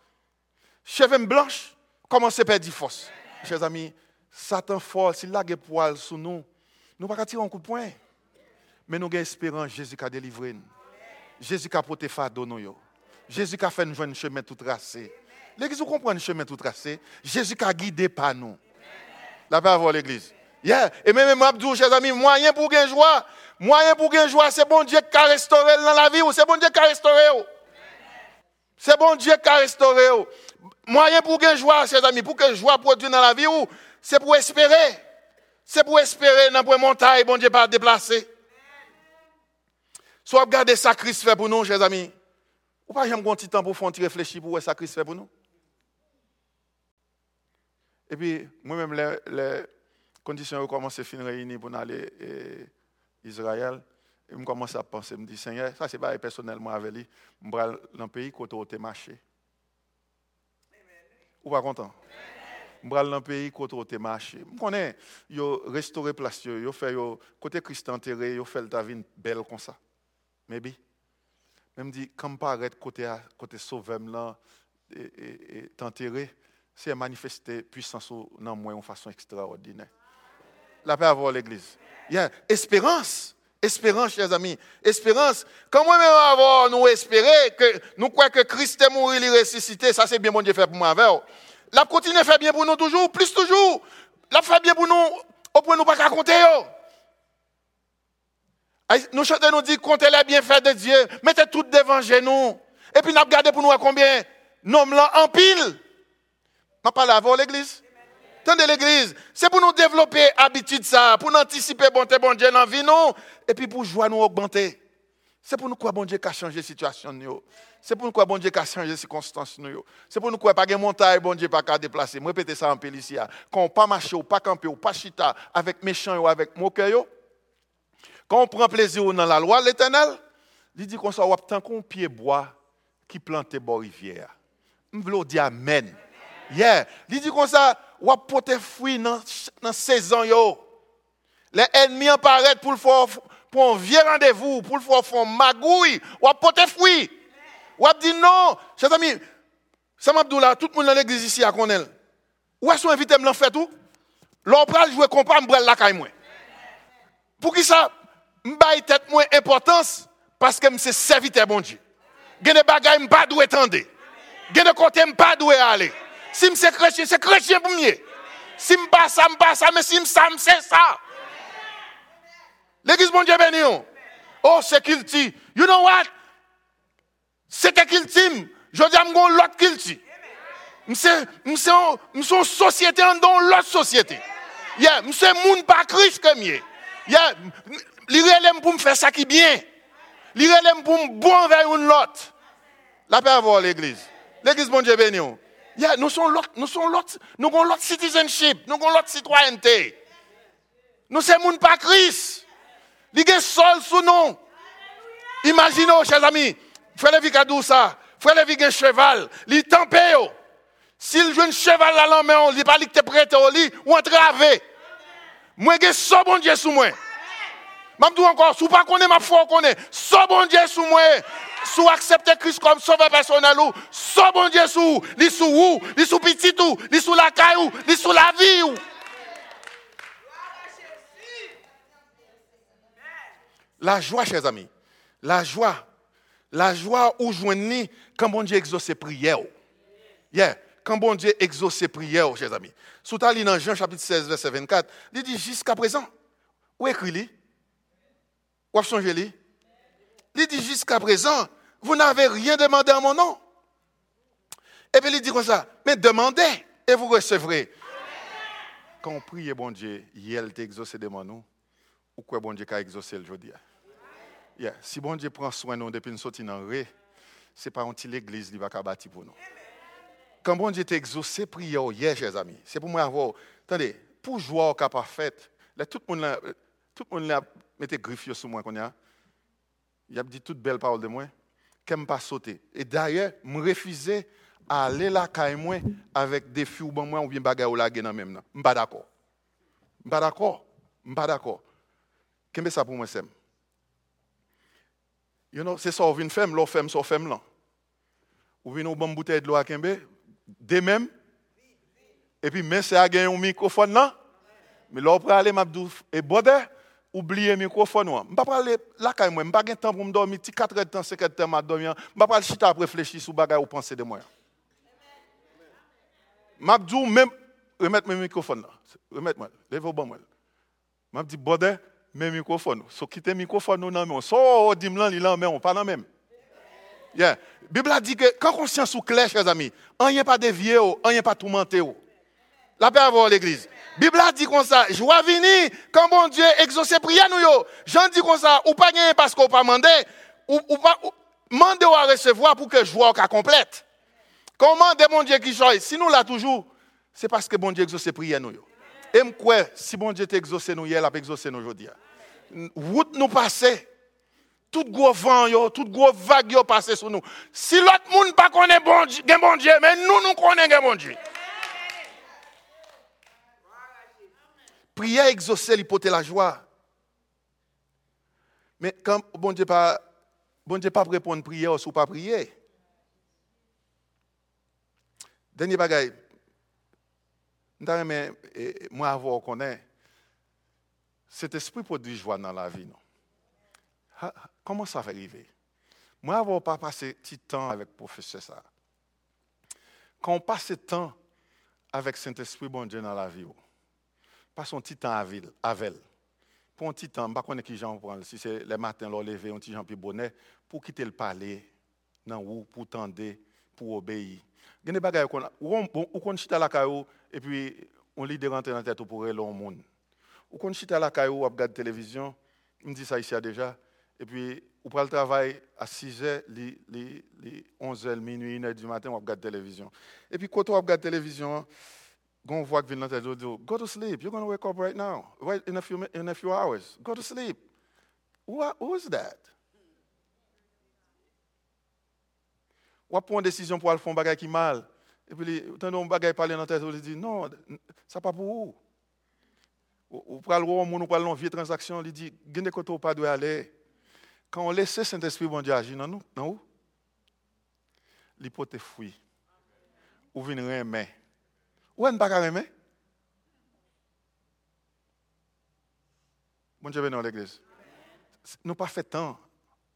[SPEAKER 1] Cheveux blanche, comment c'est perdre force? Chers amis, Satan fort, s'il a des poils sous nous, nous ne pouvons pas tirer un coup de poing. Mais nous avons espérance, Jésus a délivré nous. Jésus a porté fardeau nous. Jésus a fait nous un chemin tout tracé. L'église, vous comprenez le chemin tout tracé? Jésus a guidé par nous. La à l'église. Et même Abdou, chers amis, moyen pour gagner joie. Moyen pour gagner joie, c'est bon Dieu qui a restauré dans la vie ou c'est bon Dieu qui a restauré. C'est bon Dieu qui a restauré. Moyen pour gagner joie, chers amis, pour que joie produise dans la vie ou? C'est pour espérer. C'est pour espérer dans la montagne, bon Dieu pas déplacer. Soit regarder ça Christ fait pour nous, chers amis. Ou pas jamais un petit temps pour faire réfléchir pour ça Christ fait pour nous? Et puis, moi-même, les, conditions ont commencé à finir réunies pour aller Israël. Et je commence à penser, je me dis, Seigneur, ça c'est pas personnellement avec lui, je vais dans le pays côté où tu marché. Ou pas content? Je vais dans le pays côté où tu marché. Je connais, ils ont restauré place, ils ont fait, côté Christ enterré, ils ont fait ta vie belle comme ça. Maybe. Même dit, comme paraître côté, côté sauveur là, et, et, t'enterrer, c'est manifester puissance dans moi de façon extraordinaire. La paix avoir l'église. Yeah. Espérance. Espérance, chers amis. Espérance. Comment même avoir nous espérer que nous croyons que Christ est mort, il est ressuscité, ça c'est bien bon Dieu fait pour moi avec. La continue fait bien pour nous toujours, plus toujours. La fait bien pour nous, au point nous pas qu'à compter. Nous chantons, nous dit, comptez les bienfaits de Dieu, mettez tout devant nous. Et puis nous regardons pour nous combien? Nous là en pile. Je parle avant l'église. Tendez l'église. C'est pour nous développer habitude ça, pour nous anticiper bon bon Dieu dans la vie, non? Et puis pour jouer nous augmenter. C'est pour nous quoi bon Dieu qui a changé la situation. C'est pour nous quoi bon Dieu qui a changé les circonstances. C'est pour nous quoi pas de montagne, bon Dieu pas qu'à déplacer. Je répète ça en pile ici. Quand on pas marcher, ou pas camper, ou pas chita avec méchants ou avec moqueur, quand on prend plaisir dans la loi l'éternel, il dit qu'on soit tant qu'on pied bois qui plante bon rivière. Je veux dire Amen. Yeah. Il dit comme ça, on va porter fruit dans la saison. Les ennemis apparaissent pour, pour un vieux rendez-vous, pour le faire magouille. On va porter fruit. On va dire non. Chers amis, Sam Abdoula, tout le monde dans l'église ici à connaître. Où est-ce qu'on invite à faire tout? L'on va jouer compas, on la caille. Pour qui ça? m'baille tête moins importance parce que c'est serviteur bon Dieu. Gen des bagages m'pas doué tendre. Gen de côté m'pas doué aller. Si mse kretien, se kretien pou mye. Si mba sa, mba sa, men si msa, mse sa. L'Eglise bon Dieu beni yon. Oh, se kilti. You know what? Se te kiltim, jodi am gon lot kilti. Mse, mse, mse yon sosyete an don lot sosyete. Yeah, mse moun pa krif kemye. Yeah, li relem pou m fè sa ki byen. Li relem pou m bon vè yon lot. La pe avò l'Eglise. L'Eglise bon Dieu beni yon. Yeah, nous sommes l'autre, nous sommes l'autre, nous avons l'autre citizenship, nous avons l'autre citoyenneté. Nous sommes pas Christ. Il a sol sous nous. Imaginez, chers amis, frère Lévi a ça. Frère Lévi un cheval. Il tempé. S'il joue un cheval à la main, on ne dit pas qu'il est prêt au lit ou entravé. Moi, j'ai ça, bon Dieu, sous moi. Je dis encore, si vous ne connaissez pas, je connais. So bon Dieu sous moi. Sous accepter Christ comme sauveur personnel ou, so bon Dieu sous, li sous ou, li sous petit ou, li sous la caille ou, li sous la vie. La joie, chers amis, la joie, la joie où joignez quand bon Dieu exauce prière. Yeah, quand bon Dieu exauce prière, chers amis. Sous ta dans Jean chapitre 16, verset 24, il dit jusqu'à présent, où écrit-il? Où lui Il dit jusqu'à présent, vous n'avez rien demandé en mon nom. Et puis il dit comme ça, mais demandez et vous recevrez. Quand on prie, bon Dieu, il t'a exaucé devant nous, ou quoi bon Dieu a exaucé le. Si bon Dieu prend soin de nous depuis nous sortir dans le ce n'est pas une l'église qui va bâtir pour nous. Quand bon Dieu t'a exaucé prière hier, chers amis, c'est pour moi avoir. Attendez, pour jouer au cas parfait, tout le monde là, tout le monde là mettait griffe sur moi qu'on a. y ap di tout bel parol de mwen, kem pa sote. E daye, m refize a ale la kay mwen avèk defi ou ban mwen ou bin bagay ou la genan mèm nan. M pa d'akor. M pa d'akor. M pa d'akor. Kembe sa pou mwen sem? You know, se sa ou vin fem, lò fem, sa ou fem lan. Non. Ou vin ou ban bouteye d'lo a kembe, de mèm, epi men se a gen yon mikrofon nan, me lò ou pre ale mabdou e bodè, oublier le microphone. Je ne vais pas aller là. Je n'ai pas temps pour me dormir, 4 heures de temps, 5 heures de temps, je. Je ne vais pas aller chita réfléchir sur ce ou penser de moi. M'abdou, même, remettre mon microphone là. Remettre-moi, lève-vous bon moi. M'abdou, bode, mais microphone. So quitter le microphone nous lan li lan mais on pas dans même. Yeah. Bible dit que quand conscience ou clair chers amis, rien pas dévié rien pas tourmenté La paix avoir l'église. Bible a dit comme ça, joie venir quand bon Dieu exauce prière nous yo. Jean dit comme ça, ou pas gagner parce qu'on pas mandé ou, ou pas mandé à recevoir pour que joie soit complète. Comment de mon Dieu qui choisit Si nous l'a toujours, c'est parce que bon Dieu exauce prière nous yo. Et quoi, si bon Dieu t'a exaucé nous hier, il a exaucé nous aujourd'hui. Route nous passer. Tout gros vent, yo, tout gros vague yo passé sur nous. Si l'autre monde pas connaît bon Dieu, bon Dieu, mais nous nous connaissons bon Dieu. Prière exaucée, porte la joie. Mais quand bon Dieu pas bon Dieu pas répondre prière ou pas prier. Dernier bagaille, mais moi, avoir connaît, cet esprit produit joie dans la vie. Non? Comment ça va arriver? Moi, avoir pas passé petit temps avec le professeur ça. Quand on passe temps avec Saint-Esprit, bon Dieu, dans la vie, passe un petit temps avec elle. Pour un petit temps, je ne sais pas qui j'en prend. Si c'est le matin, le lever, un petit gens plus bonnet, pour quitter le palais, pour tendre, pour obéir. Il y a des la caillou et puis on lit de rentrer dans la tête pour aller au monde. Ou qu'on chita la caillou ou regarde la télévision, on me dit ça ici déjà et puis on prend le travail à 6 h, les, 11 h, minuit, 1 h du matin, on regarde la télévision. Et puis quand on regarde la télévision, voit que vient dans la tête, go to sleep, you're to wake up right now, right in a few, in a few hours, go to sleep. Who, who is that? ou prendre une décision pour faire un bagage qui mal. Et puis, quand un bagage parler dans tête, dit non, ça pas pour vous. Ou pour aller au monde, ou pour aller dans vie transaction, il dit, gagne côté pas doit aller. Quand on laisse Saint-Esprit bon Dieu agir dans nous, dans où? L'hypothèse fouille. Ou vient remet. Ou est-ce pas remet? Bon Dieu, venez dans l'église. Nous pas fait temps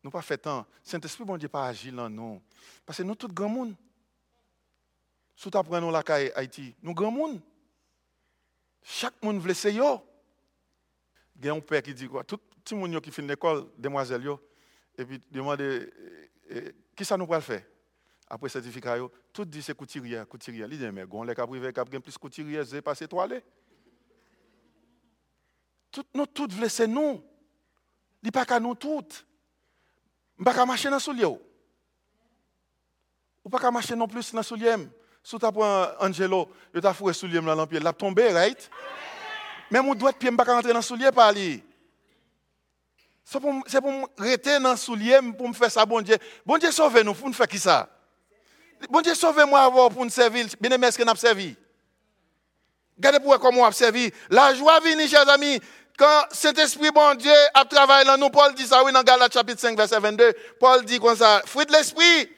[SPEAKER 1] nous pas fait tant. Saint-Esprit, bon Dieu, pas agir dans nous. Parce que nous, tout grand monde. Si tu apprends la caille Haïti, nous, grand monde. Chaque monde veut essayer. Il y a un père qui dit quoi? Tout le monde qui fait l'école, demoiselle, yo, et puis demande eh, eh, qui ça nous va faire? Après certificat, tout dit c'est couturier, couturier. Il dit mais les cap privé cap plus couturier, c'est passé toilette. Tout nous tout veut c'est nous. Il pas qu'à nous toutes. Je ne pas marcher dans le soulier. Ou pas qu'à marcher non plus dans le soulier. Si tu prends Angelo, tu as foué le soulier dans le pied, il a tombé, right? Mais mon doigt de pied, je pas rentrer dans le soulier par lui. C'est pour, me rester dans le soulier pour me faire ça, bon Dieu. Bon Dieu, sauve-nous pour nous faire qui ça? Bon Dieu, sauve-moi pour nous servir. Bien aimé, est-ce qu'on a servi? Regardez pour comment on a servi. La joie vient, chers amis. quand Saint-Esprit, bon Dieu, a travaillé dans nous, Paul dit ça, oui, dans Galates chapitre 5, verset 22, Paul dit comme ça, fruit de l'Esprit,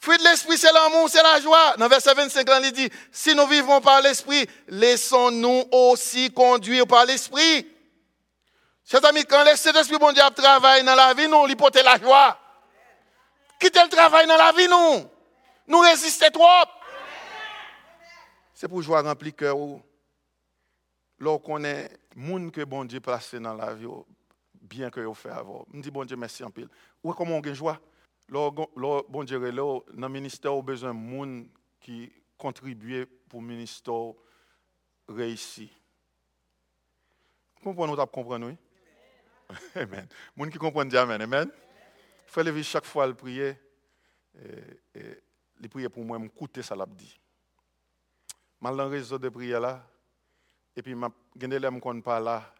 [SPEAKER 1] fruit de l'Esprit, c'est l'amour, c'est la joie. Dans verset 25, là, il dit, si nous vivons par l'Esprit, laissons-nous aussi conduire par l'Esprit. Chers amis, quand le Saint-Esprit, bon Dieu, a travaillé dans la vie, nous, il porte la joie. Quittez le travail dans la vie, nous? Nous résistons trop. C'est pour joie remplir cœur. Lorsqu'on est monde que bon Dieu placé dans la vie, bien que vous fait avant. Je dis bon Dieu merci en pile. Ou comment on a joie? Lorsque bon Dieu là, dans le ministère, on a besoin de monde qui contribue pour le ministère réussi. Comprenez-nous, comprendre, oui? Amen. Monde qui comprend, dit Amen. Amen. Il faut lever chaque fois le prier. Et, le prier pour moi, m'écouter ça l'a dit. Mal dans le réseau de prière là. Et puis, je ne connais pas là.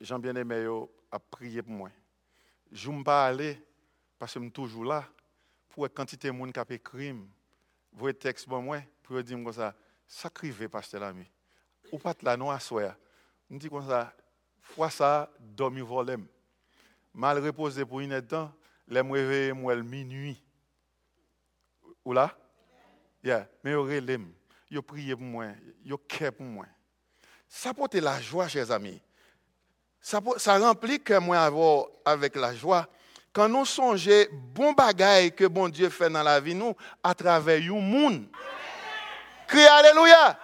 [SPEAKER 1] Jean bien-aimé a prié pour moi. Je ne pas aller parce que je suis toujours là pour être quantité de monde qui a fait crime. Vous texte pour moi pour dire comme ça, sacrifiez pasteur l'ami. Ou pas là non à soi. Je dis comme ça, fois ça, dormi volem. Mal reposé pour une temps, les me réveiller moi minuit. Ou là? Mais yo relem, yo prié pour moi, yo care pour moi. Ça porte la joie, chers amis. Ça, ça remplit que moi avec la joie. Quand nous songeons bon bagaille que bon Dieu fait dans la vie nous à travers le monde. Criez Alléluia.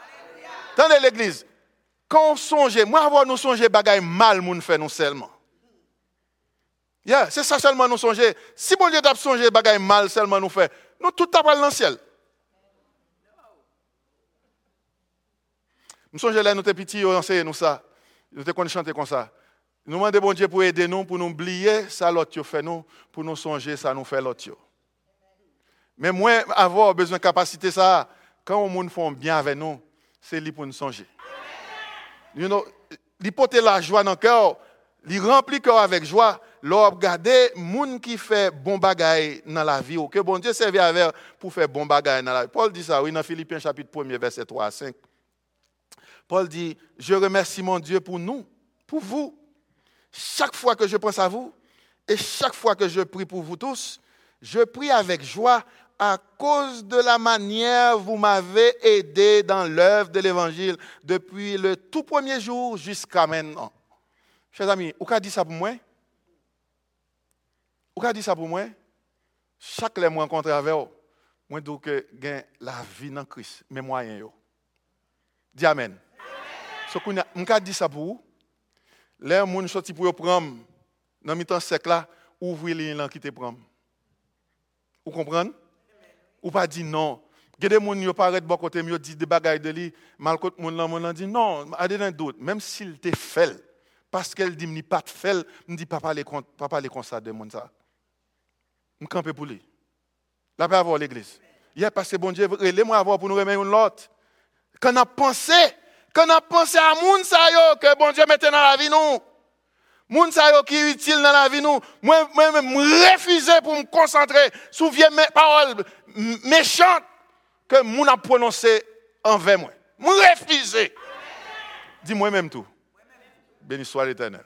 [SPEAKER 1] Attendez l'église. Quand on songe, moi avoir nous songer bagaille mal moun fait nous seulement. Yeah, c'est ça seulement nous songer. Si bon Dieu t'a songé bagaille mal seulement nous fait, nous tout t'a dans le ciel. Nous songeons là, nous sommes petits, nous enseignons nous ça. Nous sommes chanter comme ça. Nous demandons bon Dieu pour aider nous, pour nous oublier ça l'autre fait nous, pour nous songer ça nous fait l'autre. Mais moi, avoir besoin de capacité ça, quand on monde font bien avec nous, c'est lui pour nous songer. You know, il la joie dans le cœur, il remplit le cœur avec joie. L'on regarder gens qui fait bon bagaille dans la vie, que bon Dieu servi avec pour faire bon bagaille dans la vie. Paul dit ça, oui, dans Philippiens chapitre 1 verset 3 à 5. Paul dit, je remercie mon Dieu pour nous, pour vous. Chaque fois que je pense à vous et chaque fois que je prie pour vous tous, je prie avec joie à cause de la manière vous m'avez aidé dans l'œuvre de l'Évangile depuis le tout premier jour jusqu'à maintenant. Chers amis, ou ka di sa pou mwen? Ou ka di sa pou mwen? Chak le mwen kontre ave yo, mwen dou ke gen la vi nan kris, men mwayen yo. Di amen. So koun ya, mwen ka di sa pou ou, le moun soti pou yo pram, nan mi tan sek la, ouvri li lan ki te pram. Ou kompran? Ou pa di non. Gede moun yo paret bo kote, mi yo di de bagay de li, mal kote moun lan, moun lan di non, ade nan dout, menm si l te fel, parce qu'elle dit ni pas de fait, pas parler pas parler comme ça de mon ça. Je campe pour lui. Là pas avoir l'église. Y a passé bon Dieu, laissez-moi avoir pour nous remettre une autre. Quand on a pensé quand on a pensé à moun yo que bon Dieu mette dans la vie nous. Moun sa yo qui est utile dans la vie nous. Moi même refuser pour me concentrer sur vieilles paroles méchantes que moun a prononcé envers moi. Moi refuser. Dis-moi même tout. Béni soit l'Éternel.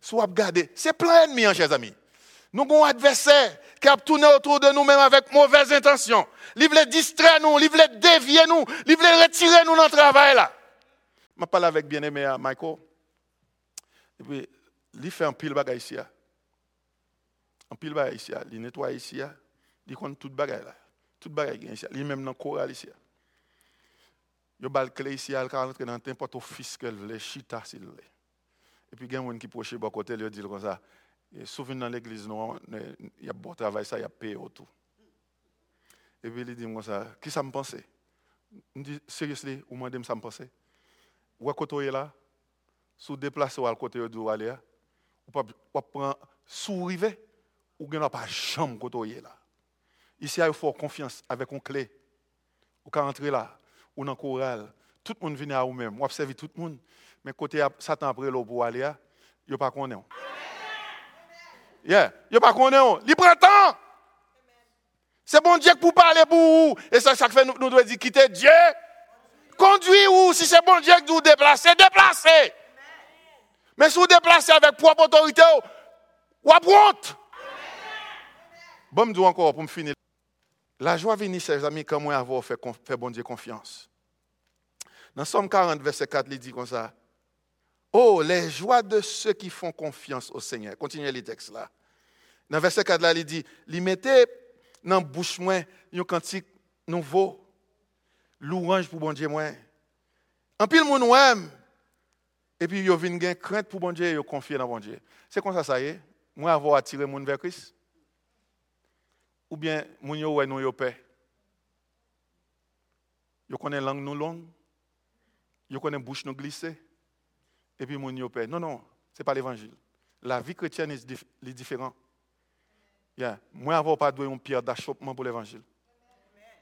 [SPEAKER 1] Soit regardé, c'est plein d'ennemis, hein, chers amis. Nous avons un adversaire qui a tourné autour de nous-mêmes avec mauvaises intentions. Il veut distraire nous, il veut dévier nous, il veut retirer nous dans travail là. Je parle avec bien-aimé à Michael. Il fait un pile bagage ici. Un pile bagage ici. Il nettoie ici. Il compte tout bagage là. Tout bagage ici. Il même dans le choral ici. Il a le clé ici. Il a rentré dans n'importe fils qu'elle veut. Chita s'il veut. Et puis, il y a un qui proche de côté. Il dit comme ça. Souvent dans l'église, il y a beau travail, ça, il y a payé autour. Et puis il dit comme ça, qui ça me pensait? Je dis, sérieusement, ou moi, ça me pensait ou à côté là, sous déplacé à côté de aller, ou pas prendre sous rivet, ou bien pas chambre côté là. Ici, il faut confiance avec une clé. Ou quand entrer là, ou dans le choral, tout le monde vient à vous-même. Vous observez tout le monde. Mais côté Satan après l'eau pour aller, il pas connaît. Yeah, il pas connaît. Il prend temps. C'est bon Dieu pour parler pour vous. Et ça, chaque fois, nous, nous devons dire quitter Dieu Conduis ou si c'est bon Dieu que vous déplacez, déplacez. Mais si vous déplacez avec propre autorité, ou honte. Bon, me encore pour me finir. La joie vient, chers amis, quand moi avoir fait, fait bon Dieu confiance. Dans Somme 40, verset 4, il dit comme ça. Oh, les joies de ceux qui font confiance au Seigneur. Continuez les textes là. Dans verset 4 là, il dit, il mettait dans bouche moi un cantique nouveau, louange pour bon Dieu moi. En pile mon aime et puis yo vinn gen crainte pour bon Dieu, yo confier dans bon Dieu. C'est comme ça ça y est. Moi avoir attiré mon vers Christ. Ou bien moun yo ouais nous yo paix. Yo connaît langue nous longue. Yo connaît bouche nous glisser. Et puis yo paix. Non non, c'est pas l'évangile. La vie chrétienne est différente. Yeah. Moi, avoir pas doué une pierre d'achoppement pour l'évangile.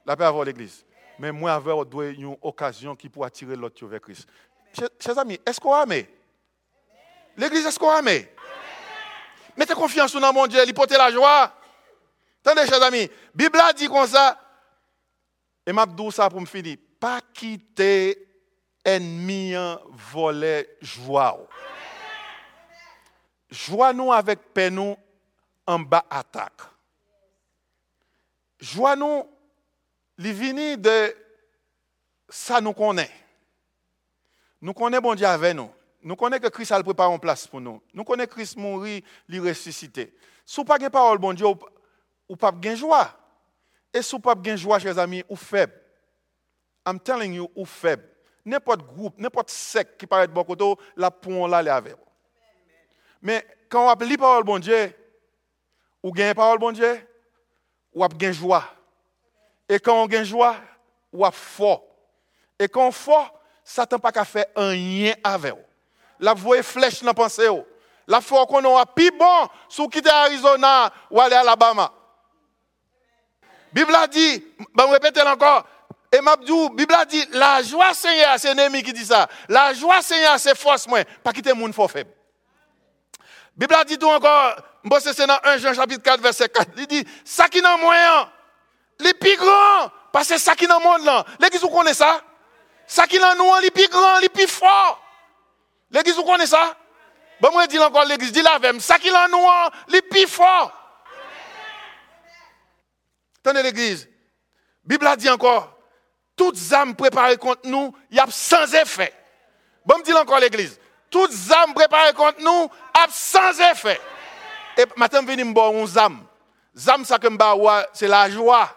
[SPEAKER 1] La paix avoir l'église. Mais moi, avoir une occasion qui peut attirer l'autre vers Christ. Chers amis, est-ce qu'on a aimé? L'église, est-ce qu'on a aimé? Mettez confiance dans mon Dieu, il porte la joie. Attendez, chers amis, Bible a dit comme ça, et m'a ça pour me finir. Pas quitter ennemi voler joie. Joie nous avec paix nous en bas attaque. Joie nous, les de ça nous connaît. Nous connaissons bon Dieu avec nous. Nous connaissons que Christ a préparé en place pour nous. Nous connaissons que Christ mourit, il ressuscité. Si vous n'avez pas de parole, bon Dieu, ou pas de joie. Et si vous n'avez pas de joie, chers amis, ou faible. I'm telling you, ou faible. N'importe groupe, n'importe secte qui paraît de bon côté, la pour là, les avec. Mais quand on lit parole, bon Dieu, ou gagne parole, bon Dieu, ou avez joie. Et quand on gagne joie, ou a fort. Et quand on fort, Satan pas qu'à faire un rien avec vous. La voie flèche dans la pensée. La foi qu'on a plus bon sous quitter Arizona ou aller à Alabama. Bible a dit, ben répétez encore. Et Mabdou, Bible a dit, la joie Seigneur, c'est Némi qui dit ça. La joie Seigneur, c'est force moins, pas quitter monde fort faible. Bible a dit tout encore, c'est dans 1 Jean chapitre 4 verset 4. Il dit, ça qui n'a moyen, les plus grands, parce que ça qui dans le monde là. L'église vous connaissez ça? Ça qui est nous, les plus grand, les plus fort. L'église, vous connaissez ça? Bon, moi, dis encore l'église, dis la même. Ça qui est nous, les plus fort. Tenez l'église. Bible a dit encore, toutes âmes préparées contre nous, il y a sans effet. Bon, me dis encore l'église. Toutes âmes préparées contre nous, a sans effet. Et maintenant, viens me boire une âme. Zam, ça que c'est la joie.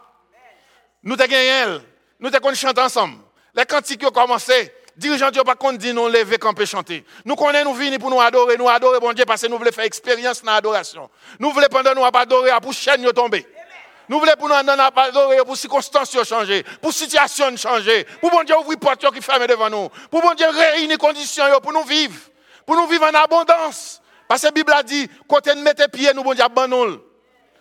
[SPEAKER 1] Nous te gagnons. Nous te chanter ensemble. Les cantiques ont commencé. Dirigeants Dieu pas qu'on dit nous lever peut chanter. Nous connaissons nous venir pour nous adorer, nous adorer bon Dieu parce que nous voulons faire expérience dans l'adoration. Nous voulons pendant nous adorer pour chaîne tomber. Nous voulons pour nous adorer pour circonstances changer, pour situation changer, pour bon Dieu ouvrir porte qui ferme devant nous, pour bon Dieu réunir conditions pour nous vivre, pour nous vivre en abondance. Parce que la Bible a dit, côté de mettre pied, nous bon Dieu abandonne.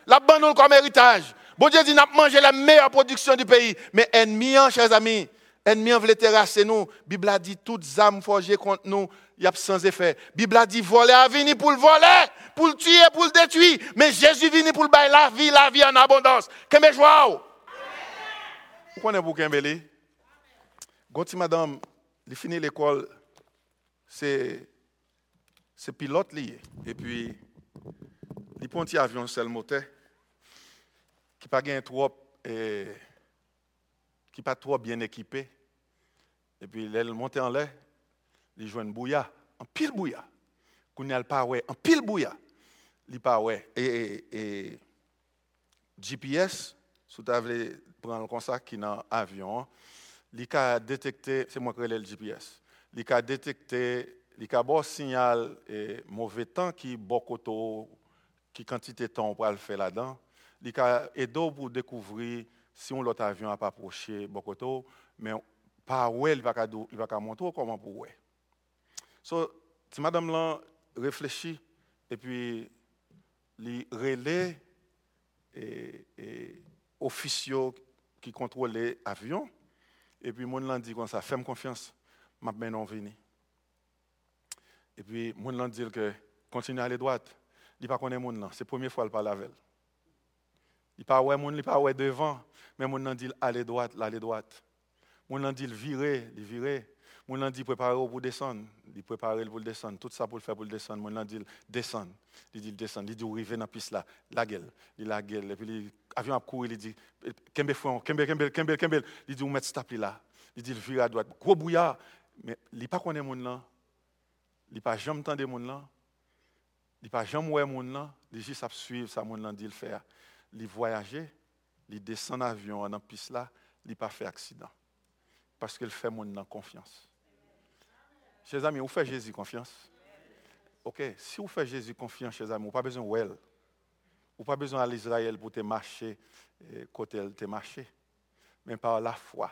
[SPEAKER 1] L'abandonne comme héritage. Bon Dieu dit, nous manger la meilleure production du pays. Mais ennemi, chers amis, Ennemi voulait terrasser nous. Bible a dit toutes âmes forgées contre nous, il y a sans effet. Bible a dit voler à venir pour le voler, pour le tuer, pour le détruire. Mais Jésus venu pour le bailler la vie, la vie en abondance. Que joie. Vous connaissez pour Kembele? Gonti madame, il finit l'école, c'est pilote lié. Et puis, il prend un avion seul moteur qui pas trop. Qui pas trop bien équipé. Et puis, il monte en l'air, il joue une bouilla, en pile bouilla. Quand il pas ouais, en pile bouilla. Pas. Et, GPS, si tu avais prendre comme ça qui dans l'avion, il a détecté, c'est moi qui ai le GPS, il a détecté, il a bon signal et mauvais temps qui beaucoup qui quantité de temps pour le faire là-dedans. Il a aidé pour découvrir si l'autre avion n'a pas approché beaucoup mais pas il va va montrer comment pour ouais. So, si madame là réfléchit et puis les relais et, et officiaux qui contrôlent l'avion et puis mon dit comme ça, fais confiance, m'a ben non venu. Et puis mon dit que continue à aller droite. Il pas connaît mon là, c'est la première fois qu'il parle avec elle. Il pas ouais mon, il pas ouais devant, mais mon dit aller droite, aller droite. Mon dit virer, il virer. Mon nan dit préparer pour descendre, il tout ça pour le faire pour descendre. Mon nan dit descendre, il dit descendre, il dit dans la piste là, la gueule, il la gueule, et puis l'avion a couru, il dit il dit on met stop là, il dit à droite, gros mais il pas connaît mon là, il pas jamais mon là, il pas jamais voir mon là, il juste suivre ça mon là dit le faire, il voyager, il descend en avion dans la piste là, il pas fait accident. Parce qu'il fait mon confiance. Chers amis, vous faites Jésus confiance. Ok, si vous faites Jésus confiance, chers amis, vous n'avez pas besoin de well. Vous pas besoin d'aller Israël pour te marcher eh, côté elle te marcher. Mais par la foi,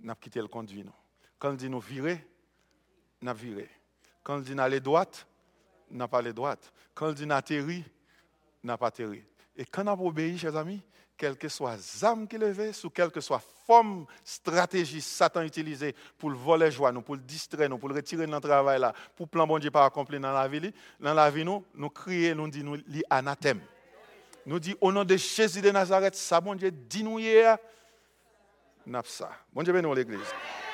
[SPEAKER 1] nous avons quitté le conduit. Quand il dit nous virer, nous viré. Quand il dit aller droite, nous pas aller droite. Quand il dit atterrir, nous pas atterri. Et quand nous avons obéi, chers amis, quelle que soit l'âme qui levait, sous quelle que soit forme, stratégie Satan utilisée pour le voler joie, nous, pour le distraire, nous, pour le retirer de notre travail là, pour le plan bon Dieu pas accompli dans la vie, dans la vie nous, nous crions, nous disons, nous anathème. Nous disons, au nom de Jésus de Nazareth, ça bon Dieu dit nous hier. Bon Dieu bénisse l'église.